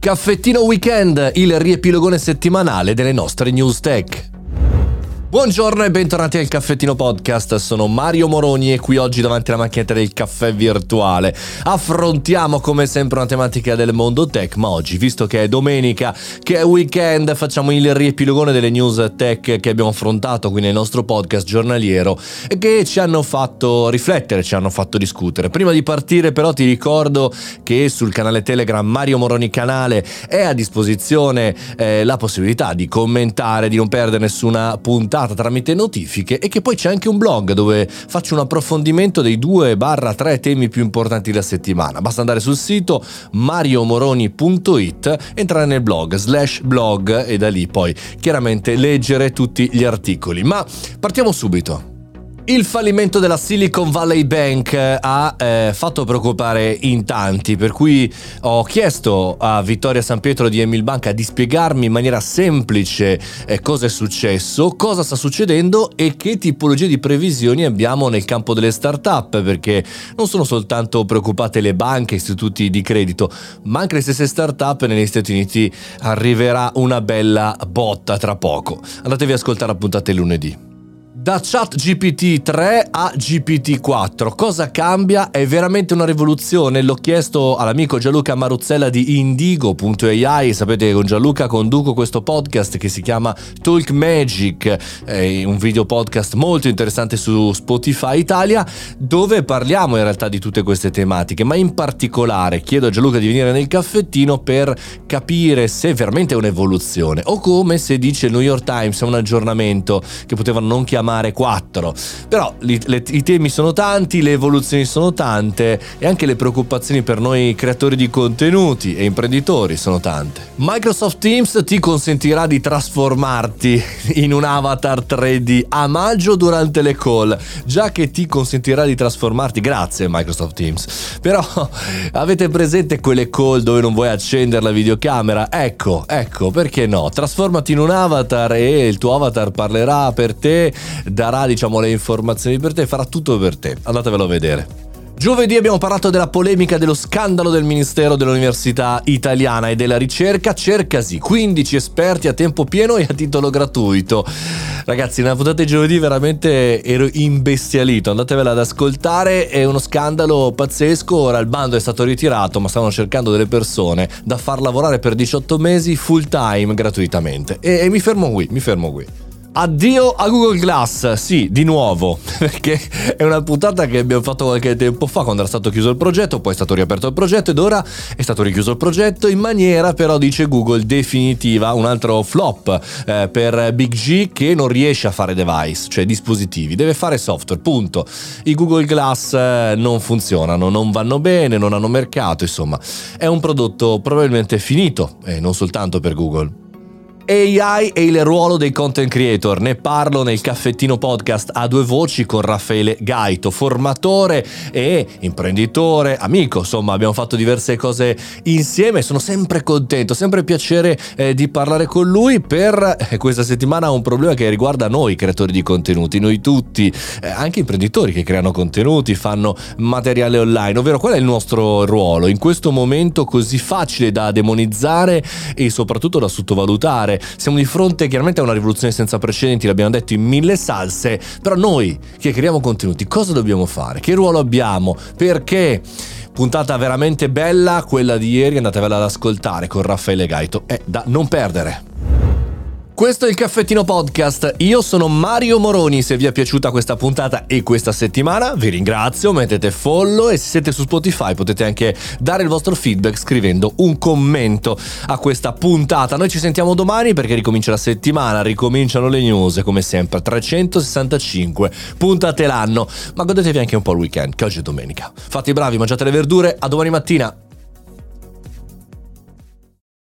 Caffettino Weekend, il riepilogone settimanale delle nostre news tech. Buongiorno e bentornati al Caffettino Podcast, sono Mario Moroni e qui oggi davanti alla macchinetta del caffè virtuale. Affrontiamo come sempre una tematica del mondo tech, ma oggi, visto che è domenica, che è weekend, facciamo il riepilogone delle news tech che abbiamo affrontato qui nel nostro podcast giornaliero e che ci hanno fatto riflettere, ci hanno fatto discutere. Prima di partire però ti ricordo che sul canale Telegram Mario Moroni Canale è a disposizione eh, la possibilità di commentare, di non perdere nessuna puntata puntata tramite notifiche e che poi c'è anche un blog dove faccio un approfondimento dei 2-3 temi più importanti della settimana. Basta andare sul sito mariomoroni.it, entrare nel blog slash blog e da lì poi chiaramente leggere tutti gli articoli. Ma partiamo subito. Il fallimento della Silicon Valley Bank ha eh, fatto preoccupare in tanti, per cui ho chiesto a Vittoria San Pietro di Emil Banca di spiegarmi in maniera semplice eh, cosa è successo, cosa sta succedendo e che tipologie di previsioni abbiamo nel campo delle start-up, perché non sono soltanto preoccupate le banche, istituti di credito, ma anche le stesse start-up negli Stati Uniti arriverà una bella botta tra poco. Andatevi ad ascoltare la puntata lunedì. Da ChatGPT 3 a GPT 4, cosa cambia? È veramente una rivoluzione? L'ho chiesto all'amico Gianluca Maruzzella di Indigo.ai, sapete che con Gianluca conduco questo podcast che si chiama Talk Magic, è un video podcast molto interessante su Spotify Italia, dove parliamo in realtà di tutte queste tematiche, ma in particolare chiedo a Gianluca di venire nel caffettino per capire se veramente è un'evoluzione o come se dice il New York Times è un aggiornamento che potevano non chiamare chiamare 4. Però li, le, i temi sono tanti, le evoluzioni sono tante e anche le preoccupazioni per noi creatori di contenuti e imprenditori sono tante. Microsoft Teams ti consentirà di trasformarti in un avatar 3D a maggio durante le call, già che ti consentirà di trasformarti, grazie Microsoft Teams. Però avete presente quelle call dove non vuoi accendere la videocamera? Ecco, ecco, perché no? Trasformati in un avatar e il tuo avatar parlerà per te darà diciamo le informazioni per te, farà tutto per te. Andatevelo a vedere. Giovedì abbiamo parlato della polemica dello scandalo del Ministero dell'Università Italiana e della ricerca. Cercasi 15 esperti a tempo pieno e a titolo gratuito. Ragazzi, nella puntata di giovedì veramente ero imbestialito. Andatevela ad ascoltare. È uno scandalo pazzesco. Ora il bando è stato ritirato, ma stavano cercando delle persone da far lavorare per 18 mesi full time gratuitamente. E, e mi fermo qui, mi fermo qui. Addio a Google Glass, sì, di nuovo, perché è una puntata che abbiamo fatto qualche tempo fa quando era stato chiuso il progetto, poi è stato riaperto il progetto ed ora è stato richiuso il progetto in maniera però, dice Google, definitiva, un altro flop eh, per Big G che non riesce a fare device, cioè dispositivi, deve fare software, punto. I Google Glass eh, non funzionano, non vanno bene, non hanno mercato, insomma, è un prodotto probabilmente finito, e eh, non soltanto per Google. AI e il ruolo dei content creator. Ne parlo nel caffettino podcast a due voci con Raffaele Gaito, formatore e imprenditore, amico. Insomma, abbiamo fatto diverse cose insieme. Sono sempre contento, sempre piacere eh, di parlare con lui. Per eh, questa settimana un problema che riguarda noi creatori di contenuti, noi tutti, eh, anche imprenditori che creano contenuti, fanno materiale online, ovvero qual è il nostro ruolo in questo momento così facile da demonizzare e soprattutto da sottovalutare siamo di fronte chiaramente a una rivoluzione senza precedenti, l'abbiamo detto in mille salse, però noi che creiamo contenuti cosa dobbiamo fare? Che ruolo abbiamo? Perché? Puntata veramente bella, quella di ieri, andatevela ad ascoltare con Raffaele Gaito, è da non perdere. Questo è il caffettino podcast. Io sono Mario Moroni. Se vi è piaciuta questa puntata e questa settimana, vi ringrazio. Mettete follow e se siete su Spotify potete anche dare il vostro feedback scrivendo un commento a questa puntata. Noi ci sentiamo domani perché ricomincia la settimana, ricominciano le news come sempre. 365 puntate l'anno. Ma godetevi anche un po' il weekend, che oggi è domenica. Fate i bravi, mangiate le verdure. A domani mattina.